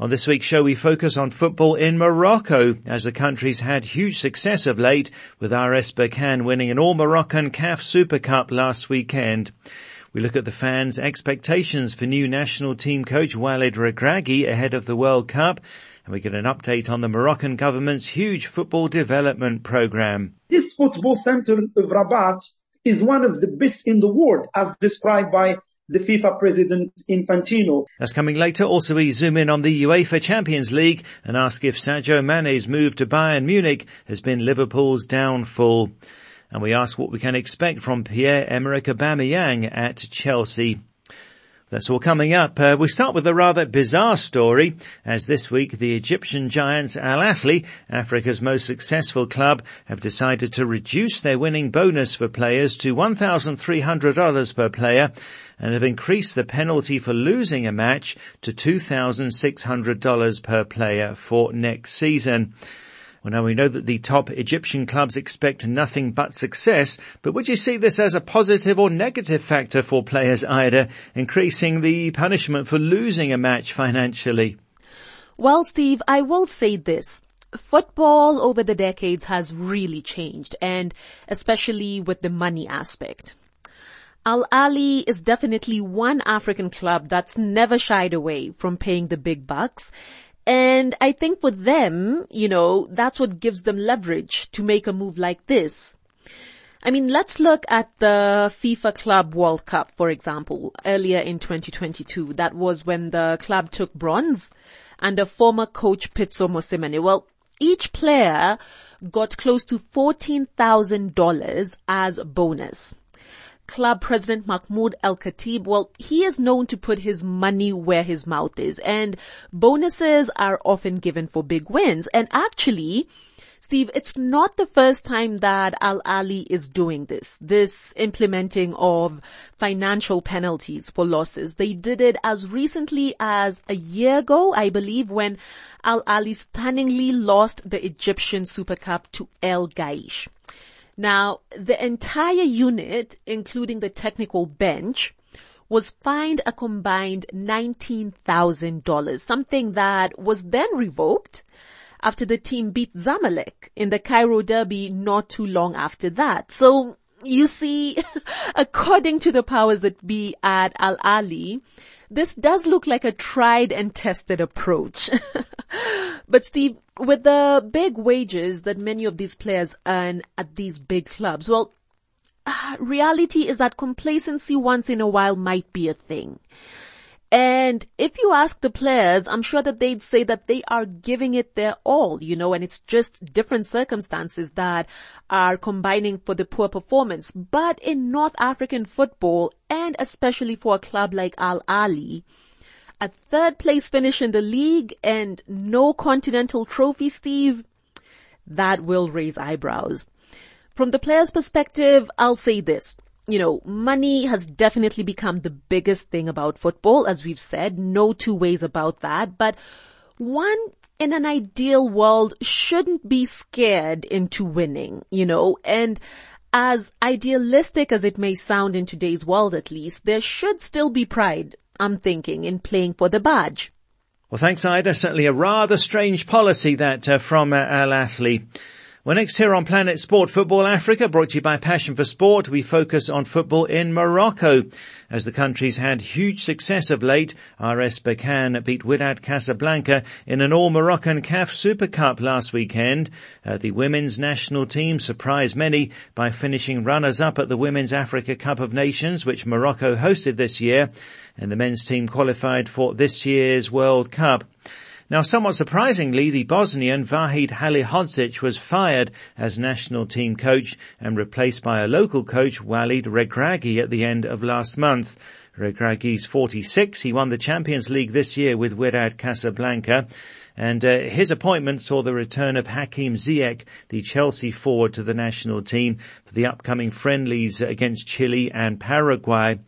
On this week's show, we focus on football in Morocco as the country's had huge success of late with RS Berkane winning an all-Moroccan CAF Super Cup last weekend. We look at the fans' expectations for new national team coach Walid Regragui ahead of the World Cup and we get an update on the Moroccan government's huge football development program. This football center of Rabat is one of the best in the world as described by the FIFA president Infantino. That's coming later. Also, we zoom in on the UEFA Champions League and ask if Sadio Mane's move to Bayern Munich has been Liverpool's downfall. And we ask what we can expect from Pierre-Emerick Aubameyang at Chelsea. That's all coming up. Uh, we start with a rather bizarre story, as this week the Egyptian giants Al Ahly, Africa's most successful club, have decided to reduce their winning bonus for players to $1,300 per player and have increased the penalty for losing a match to $2,600 per player for next season. Well, now we know that the top Egyptian clubs expect nothing but success, but would you see this as a positive or negative factor for players, Ida, increasing the punishment for losing a match financially? Well, Steve, I will say this. Football over the decades has really changed and especially with the money aspect. Al Ahly is definitely one African club that's never shied away from paying the big bucks and I think for them, you know, that's what gives them leverage to make a move like this. I mean, let's look at the FIFA Club World Cup, for example, earlier in 2022. That was when the club took bronze and under former coach Pitso Mosimane. Well, each player got close to $14,000 as bonus club president Mahmoud El Khatib, well, he is known to put his money where his mouth is and bonuses are often given for big wins. And actually, Steve, it's not the first time that Al Ahly is doing this, this implementing of financial penalties for losses. They did it as recently as a year ago, I believe, when Al Ahly stunningly lost the Egyptian Super Cup to El Gaish. Now, the entire unit, including the technical bench, was fined a combined $19,000, something that was then revoked after the team beat Zamalek in the Cairo Derby not too long after that. So you see, according to the powers that be at Al Ahly, this does look like a tried and tested approach. but Steve, with the big wages that many of these players earn at these big clubs, well, uh, reality is that complacency once in a while might be a thing. And if you ask the players, I'm sure that they'd say that they are giving it their all, you know, and it's just different circumstances that are combining for the poor performance. But in North African football, and especially for a club like Al Ahly, a third place finish in the league and no continental trophy, Steve, that will raise eyebrows. From the player's perspective, I'll say this you know, money has definitely become the biggest thing about football, as we've said. No two ways about that. But one in an ideal world shouldn't be scared into winning, you know, and as idealistic as it may sound in today's world at least, there should still be pride, I'm thinking, in playing for the badge. Well, thanks, Ida. Certainly a rather strange policy that uh, from uh, Al Ahly. Well, next here on Planet Sport Football Africa, brought to you by Passion for Sport, we focus on football in Morocco. As the country's had huge success of late, RS Berkane beat Wydad Casablanca in an all-Moroccan CAF Super Cup last weekend. Uh, the women's national team surprised many by finishing runners-up at the Women's Africa Cup of Nations, which Morocco hosted this year, and the men's team qualified for this year's World Cup. Now, somewhat surprisingly, the Bosnian Vahid Halilhodžić was fired as national team coach and replaced by a local coach, Walid Regragui, at the end of last month. Regragui's 46. He won the Champions League this year with Wydad Casablanca And uh, his appointment saw the return of Hakim Ziyech, the Chelsea forward, to the national team for the upcoming friendlies against Chile and Paraguay.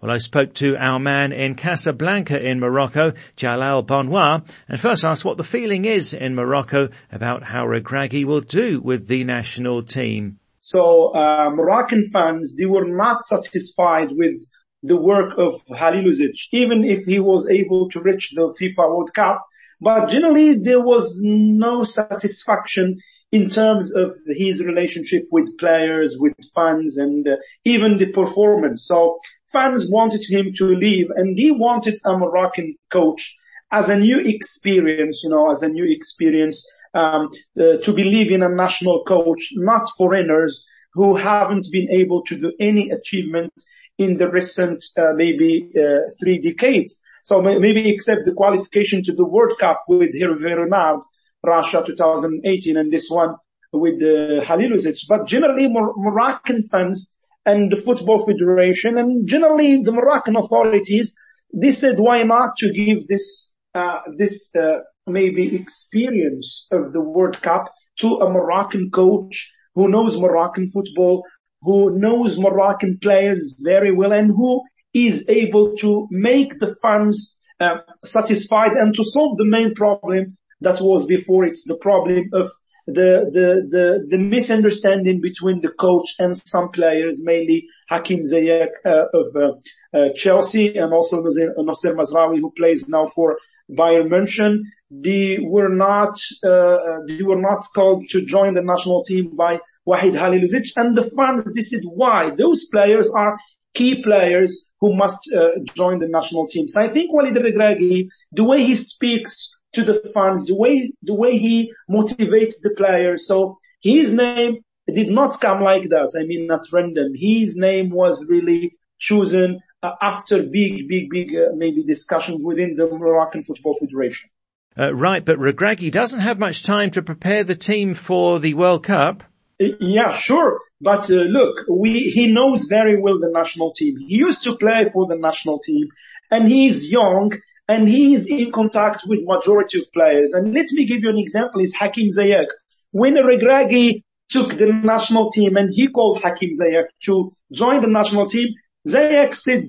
Well, I spoke to our man in Casablanca in Morocco, Jalal Bonnoir, and first asked what the feeling is in Morocco about how Regragui will do with the national team. So, uh, Moroccan fans, they were not satisfied with the work of Halilovic, even if he was able to reach the FIFA World Cup. But generally, there was no satisfaction in terms of his relationship with players, with fans, and uh, even the performance. So fans wanted him to leave and he wanted a Moroccan coach as a new experience, you know, as a new experience, um, uh, to believe in a national coach, not foreigners who haven't been able to do any achievement in the recent, uh, maybe, uh, three decades. So maybe except the qualification to the World Cup with Hervé Renard, Russia 2018 and this one with uh, Halilovic. But generally Mor- Moroccan fans and the Football Federation and generally the Moroccan authorities, they said why not to give this, uh, this, uh, maybe experience of the World Cup to a Moroccan coach who knows Moroccan football, who knows Moroccan players very well and who is able to make the fans uh, satisfied and to solve the main problem that was before. It's the problem of the, the, the, the misunderstanding between the coach and some players, mainly Hakim Ziyech uh, of uh, uh, Chelsea and also Noussair Mazraoui who plays now for Bayern München. They were not, uh, they were not called to join the national team by Wahid Halilovic and the fans, this is why those players are key players who must uh, join the national team. So I think Walid Regragui, the way he speaks to the fans, the way, the way he motivates the players. So his name did not come like that. I mean, not random. His name was really chosen uh, after big, big, big, uh, maybe discussions within the Moroccan Football Federation. Uh, right, but Regragui doesn't have much time to prepare the team for the World Cup. Yeah, sure. But uh, look, we, he knows very well the national team. He used to play for the national team and he's young and he is in contact with majority of players. And let me give you an example is Hakim Ziyech. When Regragui took the national team and he called Hakim Ziyech to join the national team, Ziyech said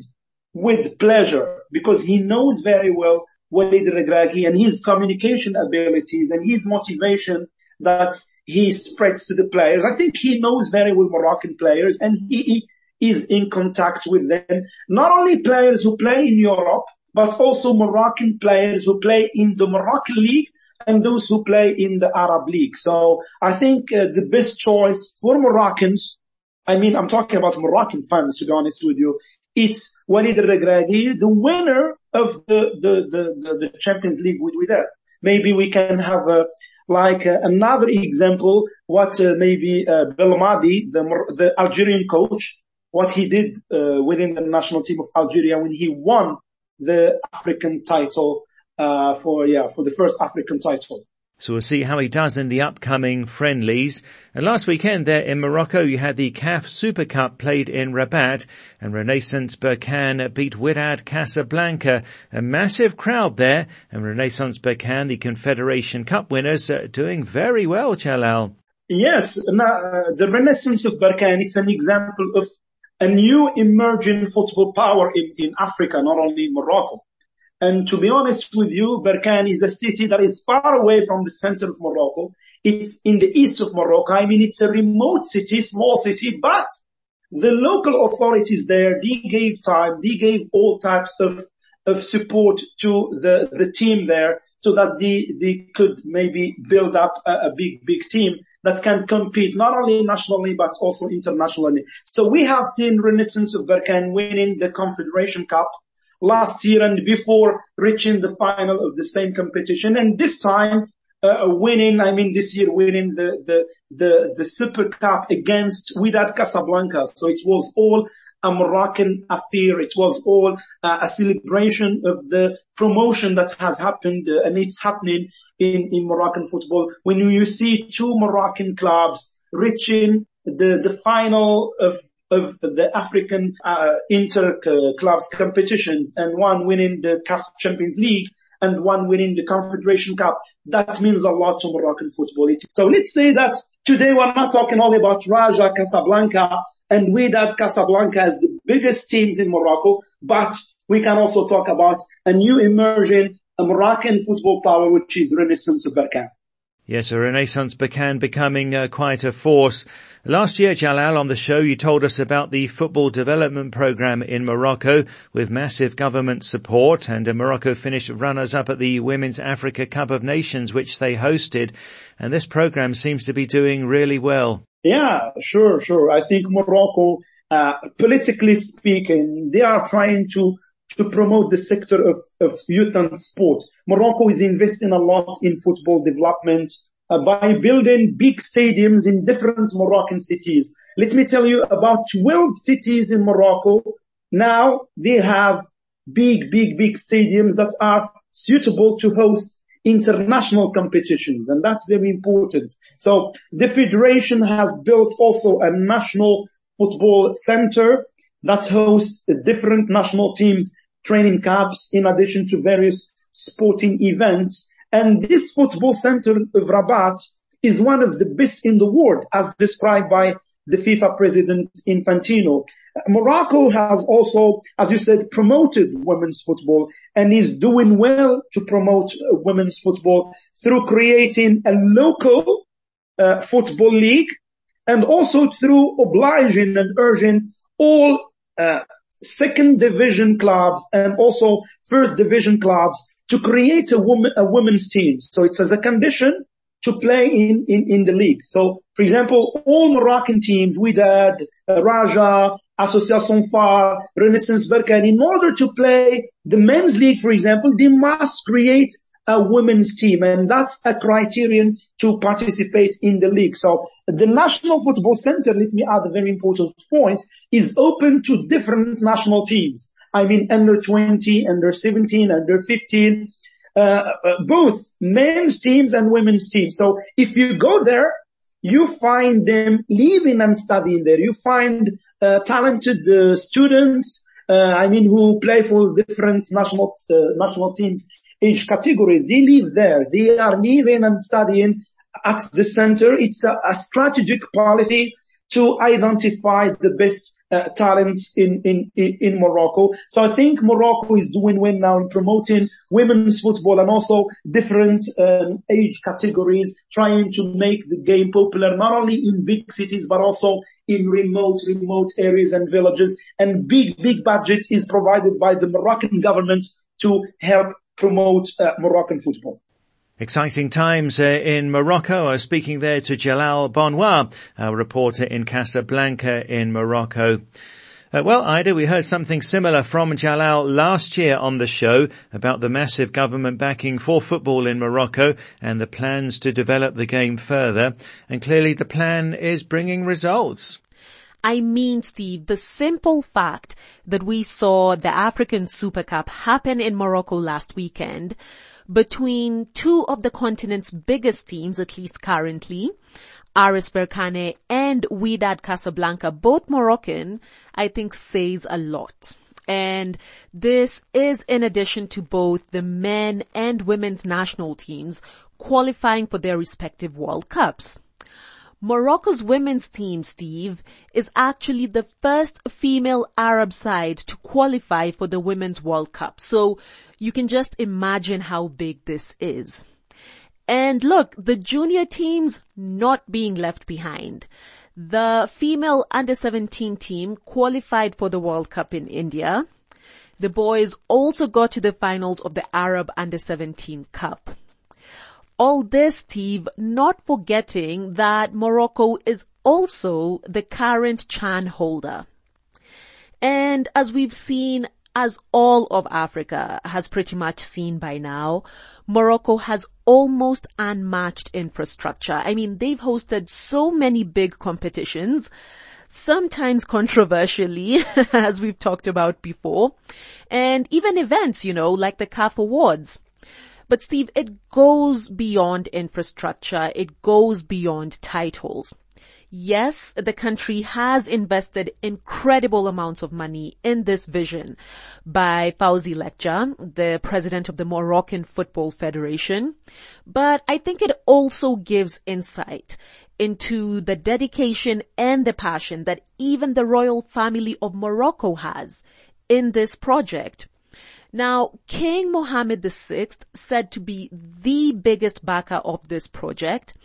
with pleasure because he knows very well Walid Regragui and his communication abilities and his motivation that he spreads to the players. I think he knows very well Moroccan players and he is in contact with them. Not only players who play in Europe, but also Moroccan players who play in the Moroccan league and those who play in the Arab league. So I think uh, the best choice for Moroccans, I mean, I'm talking about Moroccan fans to be honest with you, it's Walid Regragui, the winner of the, the, the, the, the Champions League with, that. Maybe we can have a, like uh, another example, what uh, maybe uh, Belmadi, the, the Algerian coach, what he did uh, within the national team of Algeria when he won the African title uh, for yeah for the first African title. So we'll see how he does in the upcoming friendlies. And last weekend there in Morocco, you had the CAF Super Cup played in Rabat and Renaissance Berkane beat Wydad Casablanca. A massive crowd there and Renaissance Berkane, the Confederation Cup winners, uh, doing very well, Jalal. Yes, uh, the Renaissance of Berkane, it's an example of a new emerging football power in, in Africa, not only in Morocco. And to be honest with you, Berkane is a city that is far away from the center of Morocco. It's in the east of Morocco. I mean, it's a remote city, small city, but the local authorities there, they gave time, they gave all types of, of support to the, the team there so that they, they could maybe build up a, a big, big team that can compete not only nationally but also internationally. So we have seen Renaissance of Berkane winning the Confederation Cup last year and before reaching the final of the same competition. And this time, uh, winning, I mean this year winning the, the, the, the Super Cup against Wydad Casablanca. So it was all a Moroccan affair. It was all uh, a celebration of the promotion that has happened uh, and it's happening in, in Moroccan football. When you see two Moroccan clubs reaching the, the final of of the African uh, inter clubs competitions and one winning the CAF Champions League and one winning the Confederation Cup. That means a lot to Moroccan football. So let's say that today we're not talking only about Raja Casablanca and Wydad Casablanca is the biggest teams in Morocco, but we can also talk about a new emerging Moroccan football power, which is Renaissance Berkane. Yes, a Renaissance Berkane becoming uh, quite a force. Last year, Jalal, on the show, you told us about the football development program in Morocco with massive government support and uh, Morocco finished runners up at the Women's Africa Cup of Nations, which they hosted. And this program seems to be doing really well. Yeah, sure, sure. I think Morocco, uh, politically speaking, they are trying to to promote the sector of, of youth and sport. Morocco is investing a lot in football development uh, by building big stadiums in different Moroccan cities. Let me tell you about 12 cities in Morocco. Now they have big, big, big stadiums that are suitable to host international competitions. And that's very important. So the federation has built also a national football center that hosts different national teams training camps in addition to various sporting events. And this football center of Rabat is one of the best in the world as described by the FIFA president Infantino. Morocco has also, as you said, promoted women's football and is doing well to promote women's football through creating a local uh, football league and also through obliging and urging all uh, second division clubs and also first division clubs to create a woman, a women's team. So it's as a condition to play in, in, in the league. So, for example, all Moroccan teams, Wydad, uh, Raja, Association Far, Renaissance Berkane, in order to play the men's league, for example, they must create a women's team, and that's a criterion to participate in the league. So the National Football Center, let me add a very important point, is open to different national teams. I mean, under 20, under 17, under 15, uh, uh, both men's teams and women's teams. So if you go there, you find them living and studying there. You find uh, talented uh, students, uh, I mean, who play for different national uh, national teams age categories. They live there. They are living and studying at the center. It's a, a strategic policy to identify the best uh, talents in, in, in Morocco. So I think Morocco is doing well now in promoting women's football and also different um, age categories, trying to make the game popular not only in big cities but also in remote, remote areas and villages. And big, big budget is provided by the Moroccan government to help promote uh, Moroccan football. Exciting times uh, in Morocco. I was speaking there to Jalal Bonnoir, our reporter in Casablanca in Morocco. Uh, well, Ida, we heard something similar from Jalal last year on the show about the massive government backing for football in Morocco and the plans to develop the game further. And clearly the plan is bringing results. I mean, Steve, the simple fact that we saw the African Super Cup happen in Morocco last weekend between two of the continent's biggest teams, at least currently, RS Berkane and Wydad Casablanca, both Moroccan, I think says a lot. And this is in addition to both the men and women's national teams qualifying for their respective World Cups. Morocco's women's team, Steve, is actually the first female Arab side to qualify for the Women's World Cup. So you can just imagine how big this is. And look, the junior teams not being left behind. The female under 17 team qualified for the World Cup in India. The boys also got to the finals of the Arab under 17 Cup. All this, Steve, not forgetting that Morocco is also the current Chan holder. And as we've seen, as all of Africa has pretty much seen by now, Morocco has almost unmatched infrastructure. I mean, they've hosted so many big competitions, sometimes controversially, as we've talked about before, and even events, you know, like the CAF Awards. But Steve, it goes beyond infrastructure. It goes beyond titles. Yes, the country has invested incredible amounts of money in this vision by Fawzi Lekjaa, the president of the Moroccan Football Federation. But I think it also gives insight into the dedication and the passion that even the royal family of Morocco has in this project. Now, King Mohammed VI said to be the biggest backer of this project.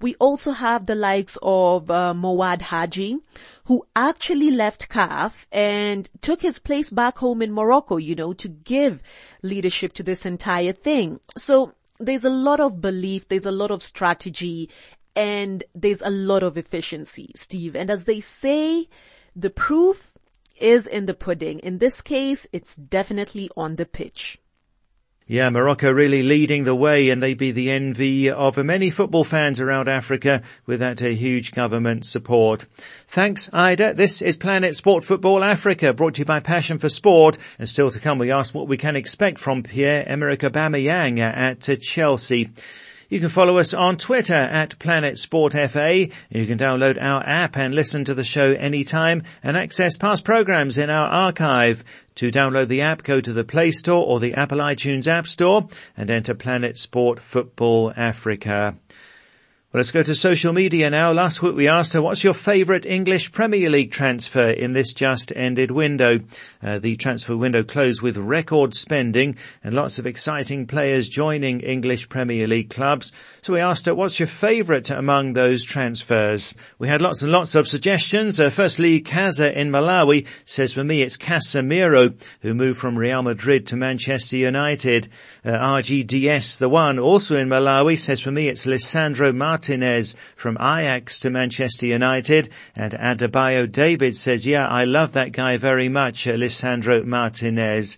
We also have the likes of uh, Mouad Hajji, who actually left CAF and took his place back home in Morocco, you know, to give leadership to this entire thing. So there's a lot of belief, there's a lot of strategy, and there's a lot of efficiency, Steve. And as they say, the proof is in the pudding. In this case, it's definitely on the pitch. Yeah, Morocco really leading the way and they'd be the envy of many football fans around Africa with that uh, huge government support. Thanks, Ida. This is Planet Sport Football Africa brought to you by Passion for Sport. And still to come, we ask what we can expect from Pierre-Emerick Aubameyang at Chelsea. You can follow us on Twitter at Planet Sport FA. You can download our app and listen to the show anytime and access past programs in our archive. To download the app, go to the Play Store or the Apple iTunes App Store and enter Planet Sport Football Africa. Well, let's go to social media now. Last week we asked her, what's your favourite English Premier League transfer in this just ended window? Uh, the transfer window closed with record spending and lots of exciting players joining English Premier League clubs. So we asked her, what's your favourite among those transfers? We had lots and lots of suggestions. Uh, firstly, Kaza in Malawi says for me it's Casemiro who moved from Real Madrid to Manchester United. Uh, RGDS, the one also in Malawi says for me it's Lisandro Martinez Martinez from Ajax to Manchester United. And Adebayo David says, yeah, I love that guy very much, Lisandro Martinez.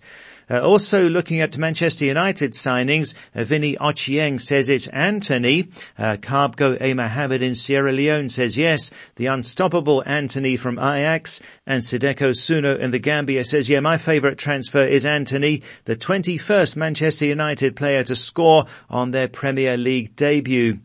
Uh, also looking at Manchester United signings, uh, Vinny Ochieng says it's Antony. Uh, A. Mohammed in Sierra Leone says yes, the unstoppable Antony from Ajax. And Sideko Suno in the Gambia says, yeah, my favourite transfer is Antony, the 21st Manchester United player to score on their Premier League debut.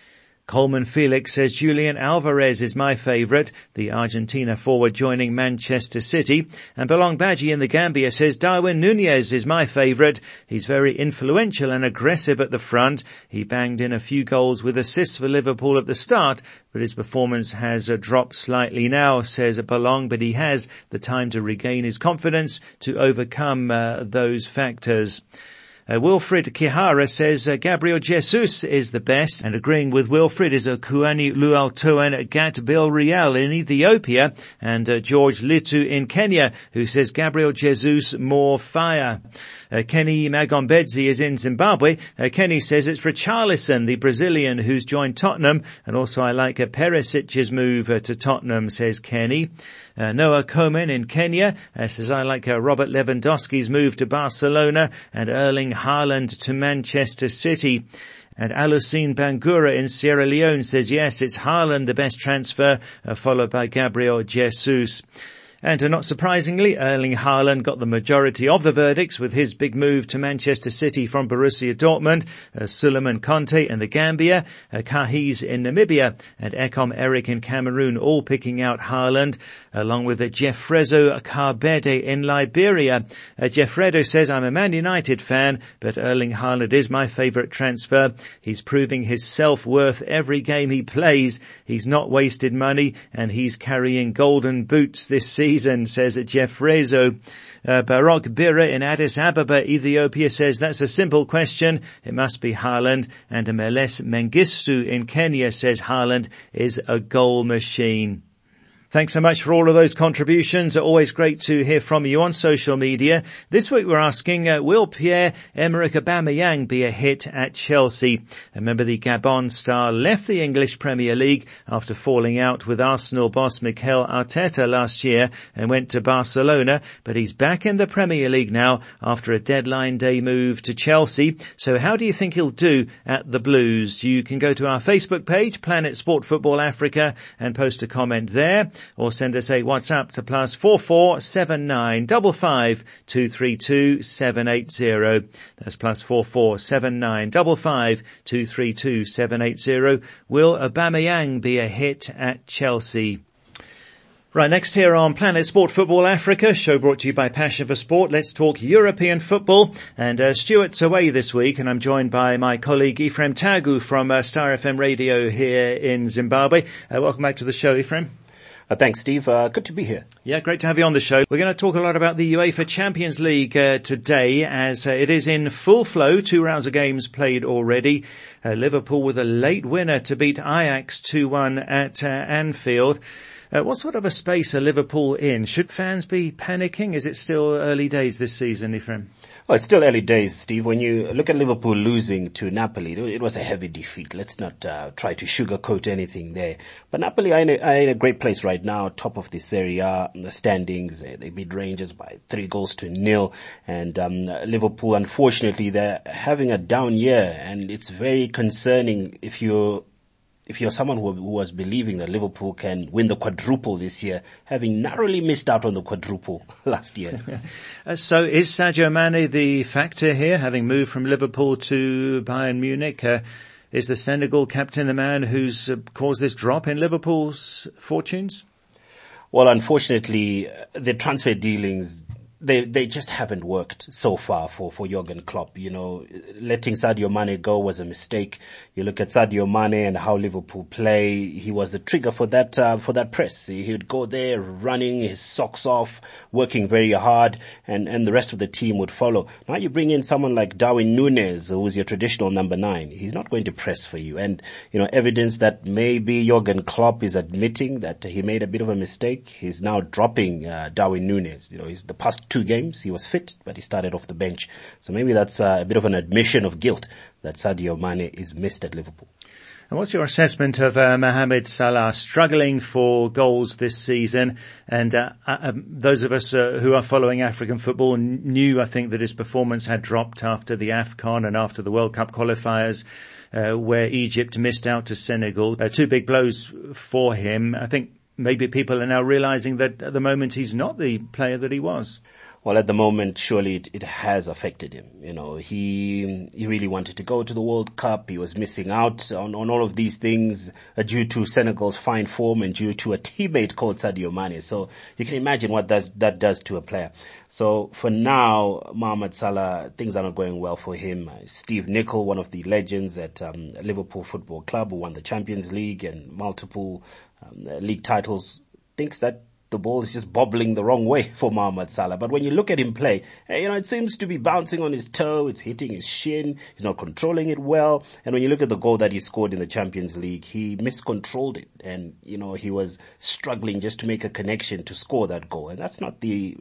Coleman Felix says Julian Alvarez is my favourite, the Argentina forward joining Manchester City. And Belong Badgie in the Gambia says Darwin Nunez is my favourite. He's very influential and aggressive at the front. He banged in a few goals with assists for Liverpool at the start, but his performance has uh, dropped slightly now, says Belong, but he has the time to regain his confidence to overcome uh, those factors. Uh, Wilfred Kihara says uh, Gabriel Jesus is the best, and agreeing with Wilfred is Kuani Lualtoan Gat Real in Ethiopia, and uh, George Litu in Kenya, who says Gabriel Jesus more fire. Uh, Kenny Magombedzi is in Zimbabwe. Uh, Kenny says it's Richarlison, the Brazilian who's joined Tottenham, and also I like uh, Perisic's move uh, to Tottenham, says Kenny. Uh, Noah Komen in Kenya uh, says I like uh, Robert Lewandowski's move to Barcelona and Erling Haaland to Manchester City. And Alusine Bangura in Sierra Leone says yes, it's Haaland the best transfer, followed by Gabriel Jesus. And not surprisingly, Erling Haaland got the majority of the verdicts with his big move to Manchester City from Borussia Dortmund, uh, Suleiman Conte in the Gambia, uh, in Namibia, and Ekom Eric in Cameroon all picking out Haaland, along with uh, Jeffrezo Karbede in Liberia. Uh, Jeffredo says, I'm a Man United fan, but Erling Haaland is my favourite transfer. He's proving his self-worth every game he plays. He's not wasted money, and he's carrying golden boots this season season, says Jeff Rezo. Uh, Barak Bira in Addis Ababa, Ethiopia says that's a simple question. It must be Haaland. And Meles Mengistu in Kenya says Haaland is a goal machine. Thanks so much for all of those contributions. Always great to hear from you on social media. This week we're asking, uh, will Pierre-Emerick Aubameyang be a hit at Chelsea? Remember the Gabon star left the English Premier League after falling out with Arsenal boss Mikel Arteta last year and went to Barcelona, but he's back in the Premier League now after a deadline day move to Chelsea. So how do you think he'll do at the Blues? You can go to our Facebook page, Planet Sport Football Africa, and post a comment there. Or send us a WhatsApp to plus four four seven nine double five two three two seven eight zero. That's plus four four seven nine double five two three two seven eight zero. Will Aubameyang be a hit at Chelsea? Right, next here on Planet Sport Football Africa, show brought to you by Passion for Sport. Let's talk European football. And uh, Stuart's away this week, and I'm joined by my colleague Ephraim Tagu from uh, Star FM Radio here in Zimbabwe. Uh, welcome back to the show, Ephraim. Uh, thanks, Steve. Uh, good to be here. Yeah, great to have you on the show. We're going to talk a lot about the UEFA Champions League uh, today, as uh, it is in full flow. Two rounds of games played already. Uh, Liverpool with a late winner to beat Ajax 2-1 at uh, Anfield. Uh, what sort of a space are Liverpool in? Should fans be panicking? Is it still early days this season, Ephraim? Well, it's still early days, Steve. When you look at Liverpool losing to Napoli, it was a heavy defeat. Let's not uh, try to sugarcoat anything there. But Napoli are in, a, are in, a, great place right now, top of the Serie A the standings. They, they beat Rangers by three goals to nil. And um, Liverpool, unfortunately, they're having a down year, and it's very concerning if you're if you're someone who, who, was believing that Liverpool can win the quadruple this year, having narrowly missed out on the quadruple last year. uh, so is Sadio Mane the factor here, having moved from Liverpool to Bayern Munich? Uh, is the Senegal captain the man who's uh, caused this drop in Liverpool's fortunes? Well, unfortunately, uh, the transfer dealings they they just haven't worked so far for for Jurgen Klopp. You know, letting Sadio Mane go was a mistake. You look at Sadio Mane and how Liverpool play. He was the trigger for that uh, for that press. He would go there running his socks off, working very hard, and and the rest of the team would follow. Now you bring in someone like Darwin Nunez, who's your traditional number nine. He's not going to press for you, and you know evidence that maybe Jurgen Klopp is admitting that he made a bit of a mistake. He's now dropping uh, Darwin Nunez. You know, he's the past two games. He was fit, but he started off the bench. So maybe that's uh, a bit of an admission of guilt that Sadio Mane is missed at Liverpool. And what's your assessment of uh, Mohamed Salah struggling for goals this season? And uh, uh, um, those of us uh, who are following African football knew, I think, that his performance had dropped after the AFCON and after the World Cup qualifiers, uh, where Egypt missed out to Senegal. Uh, two big blows for him. I think maybe people are now realizing that at the moment he's not the player that he was. Well, at the moment, surely it, it, has affected him. You know, he he really wanted to go to the World Cup. He was missing out on, on all of these things uh, due to Senegal's fine form and due to a teammate called Sadio Mane. So you can imagine what does, that does to a player. So for now, Mohamed Salah, things are not going well for him. Steve Nicol, one of the legends at um, Liverpool Football Club, who won the Champions League and multiple um, league titles, thinks that the ball is just bobbling the wrong way for Mohamed Salah. But when you look at him play, eh, you know, it seems to be bouncing on his toe. It's hitting his shin. He's not controlling it well. And when you look at the goal that he scored in the Champions League, he miscontrolled it. And, you know, he was struggling just to make a connection to score that goal. And that's not the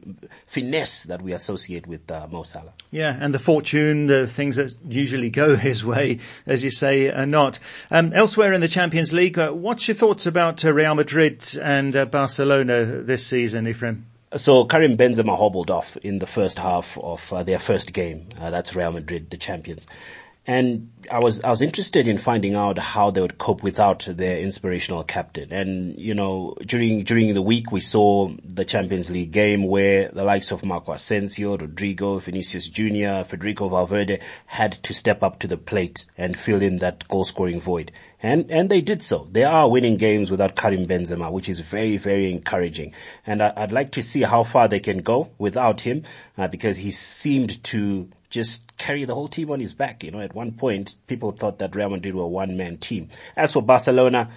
finesse that we associate with uh, Mo Salah. Yeah. And the fortune, the things that usually go his way, as you say, are not. Um, elsewhere in the Champions League, uh, what's your thoughts about uh, Real Madrid and uh, Barcelona this season, Ephraim? So Karim Benzema hobbled off in the first half of uh, their first game. Uh, that's Real Madrid, the champions. And I was, I was interested in finding out how they would cope without their inspirational captain. And, you know, during, during the week we saw the Champions League game where the likes of Marco Asensio, Rodrygo, Vinicius Jr., Federico Valverde had to step up to the plate and fill in that goal scoring void. And, and they did so. They are winning games without Karim Benzema, which is very, very encouraging. And I, would like to see how far they can go without him, uh, because he seemed to just carry the whole team on his back. You know, at one point, people thought that Real Madrid were a one-man team. As for Barcelona,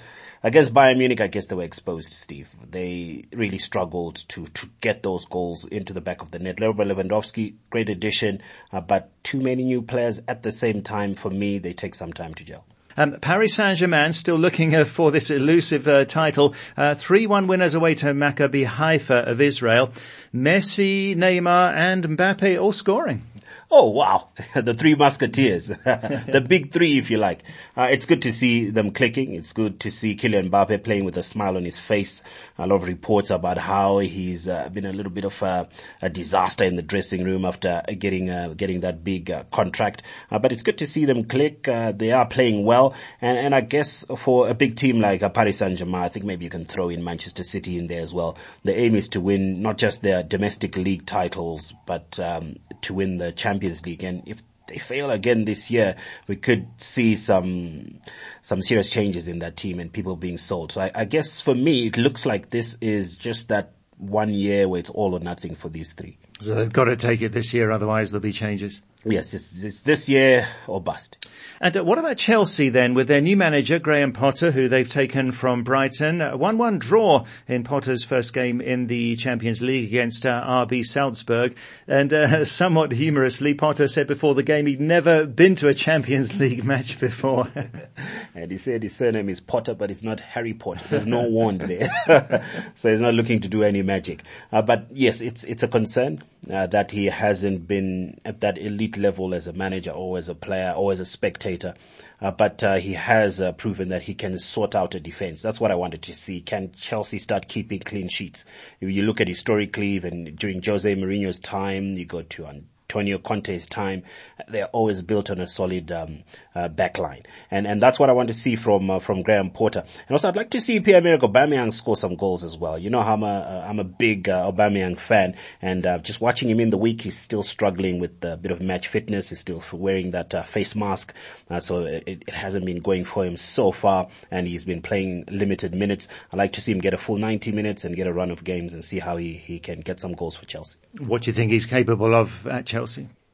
against Bayern Munich, I guess they were exposed, Steve. They really struggled to, to get those goals into the back of the net. Robert Lewandowski, great addition, uh, but too many new players at the same time. For me, they take some time to gel. Um, Paris Saint-Germain still looking uh, for this elusive uh, title. 3-1 uh, winners away to Maccabi Haifa of Israel. Messi, Neymar and Mbappe all scoring. Oh wow, the three musketeers, the big three if you like. Uh, it's good to see them clicking. It's good to see Kylian Mbappe playing with a smile on his face. A lot of reports about how he's uh, been a little bit of a, a, disaster in the dressing room after getting uh, getting that big uh, contract. Uh, but it's good to see them click. Uh, they are playing well, and, and I guess for a big team like Paris Saint-Germain, I think maybe you can throw in Manchester City in there as well. The aim is to win not just their domestic league titles, but um, to win the Champions League. And if they fail again this year, we could see some some serious changes in that team and people being sold. So I, I guess for me, it looks like this is just that one year where it's all or nothing for these three. So they've got to take it this year, otherwise there'll be changes. Yes, it's, it's this year or bust. And uh, what about Chelsea then with their new manager, Graham Potter, who they've taken from Brighton? 1-1 draw in Potter's first game in the Champions League against uh, RB Salzburg. And uh, somewhat humorously, Potter said before the game he'd never been to a Champions League match before. and he said his surname is Potter, but it's not Harry Potter. There's no wand there. so he's not looking to do any magic. Uh, but yes, it's, it's a concern uh, that he hasn't been at that elite level as a manager or as a player or as a spectator. Uh, but uh, he has uh, proven that he can sort out a defense. That's what I wanted to see. Can Chelsea start keeping clean sheets? If you look at historically, even during Jose Mourinho's time, you go to Antonio Conte's time, they're always built on a solid um, uh, backline, and and that's what I want to see from uh, from Graham Potter. And also, I'd like to see Pierre-Emerick Aubameyang score some goals as well. You know, how I'm a am a big uh, Aubameyang fan, and uh, just watching him in the week, he's still struggling with a bit of match fitness. He's still wearing that uh, face mask, uh, so it, it, hasn't been going for him so far, and he's been playing limited minutes. I'd like to see him get a full 90 minutes and get a run of games and see how he he can get some goals for Chelsea. What do you think he's capable of at Chelsea?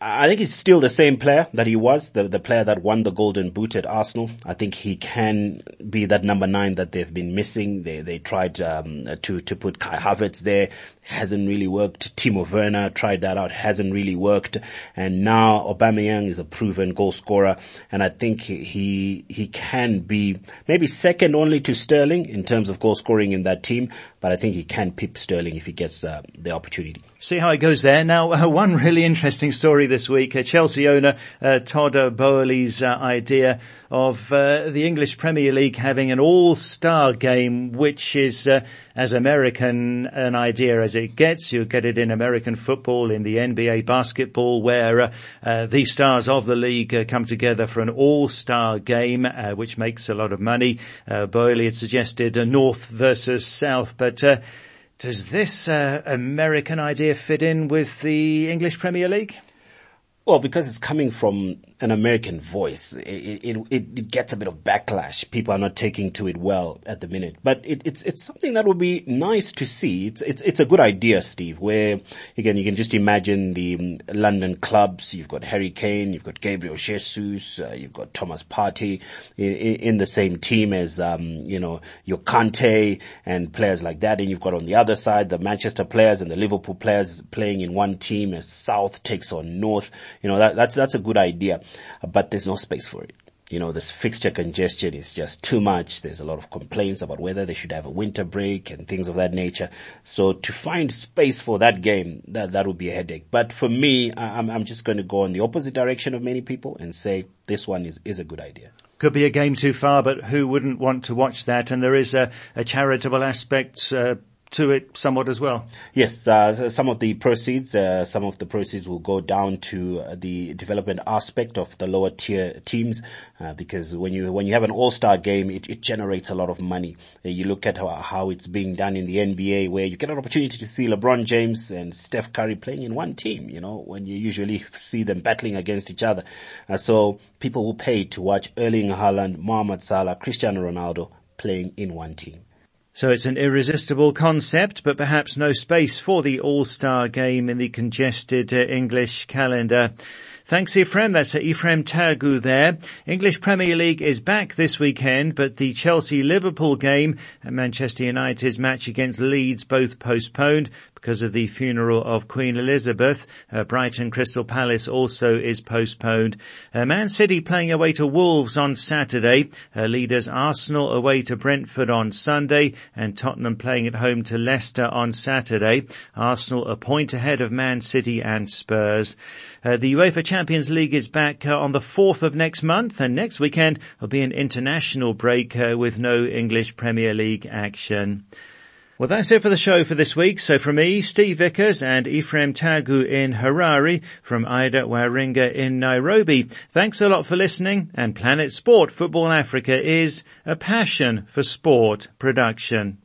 I think he's still the same player that he was, the, the player that won the golden boot at Arsenal. I think he can be that number nine that they've been missing. They, they tried, um, to, to put Kai Havertz there. Hasn't really worked. Timo Werner tried that out. Hasn't really worked. And now Aubameyang is a proven goal scorer. And I think he, he can be maybe second only to Sterling in terms of goal scoring in that team. But I think he can pip Sterling if he gets uh, the opportunity. See how it goes there. Now, uh, one really interesting story this week. Uh, Chelsea owner uh, Todd Boehly's uh, idea of uh, the English Premier League having an all-star game, which is as American an idea as it gets. You get it in American football, in the NBA basketball, where the stars of the league come together for an all-star game, which makes a lot of money. Boehly had suggested a North versus South, but does this uh, American idea fit in with the English Premier League? Well, because it's coming from an American voice, it, it, it, gets a bit of backlash. People are not taking to it well at the minute, but it, it's, it's something that would be nice to see. It's, it's, it's a good idea, Steve, where again, you can just imagine the um, London clubs. You've got Harry Kane, you've got Gabriel Jesus, uh, you've got Thomas Partey in, in the same team as, um, you know, your Kante and players like that. And you've got on the other side, the Manchester players and the Liverpool players playing in one team as South takes on North. You know, that, that's, that's a good idea, but there's no space for it. You know, this fixture congestion is just too much. There's a lot of complaints about whether they should have a winter break and things of that nature. So to find space for that game, that, that would be a headache. But for me, I'm, I'm just going to go in the opposite direction of many people and say this one is, is a good idea could be a game too far, but who wouldn't want to watch that? And there is a, a charitable aspect uh, to it somewhat as well. Yes, uh, some of the proceeds, uh, some of the proceeds will go down to uh, the development aspect of the lower tier teams, uh, because when you when you have an all-star game, it, it generates a lot of money. Uh, you look at how, how, it's being done in the NBA, where you get an opportunity to see LeBron James and Steph Curry playing in one team. You know, when you usually see them battling against each other, uh, so people will pay to watch Erling Haaland, Mohamed Salah, Cristiano Ronaldo playing in one team. So it's an irresistible concept, but perhaps no space for the All-Star game in the congested uh, English calendar. Thanks Ephraim, that's uh, Ephraim Tagu there. English Premier League is back this weekend, but the Chelsea-Liverpool game and Manchester United's match against Leeds both postponed because of the funeral of Queen Elizabeth. Uh, Brighton Crystal Palace also is postponed. Uh, Man City playing away to Wolves on Saturday. Uh, leaders Arsenal away to Brentford on Sunday and Tottenham playing at home to Leicester on Saturday. Arsenal a point ahead of Man City and Spurs. Uh, the UEFA Champions League is back uh, on the 4th of next month and next weekend will be an international break uh, with no English Premier League action. Well, that's it for the show for this week. So from me, Steve Vickers and Ephraim Tagu in Harare, from Ida Waringa in Nairobi. Thanks a lot for listening and Planet Sport Football Africa is a passion for sport production.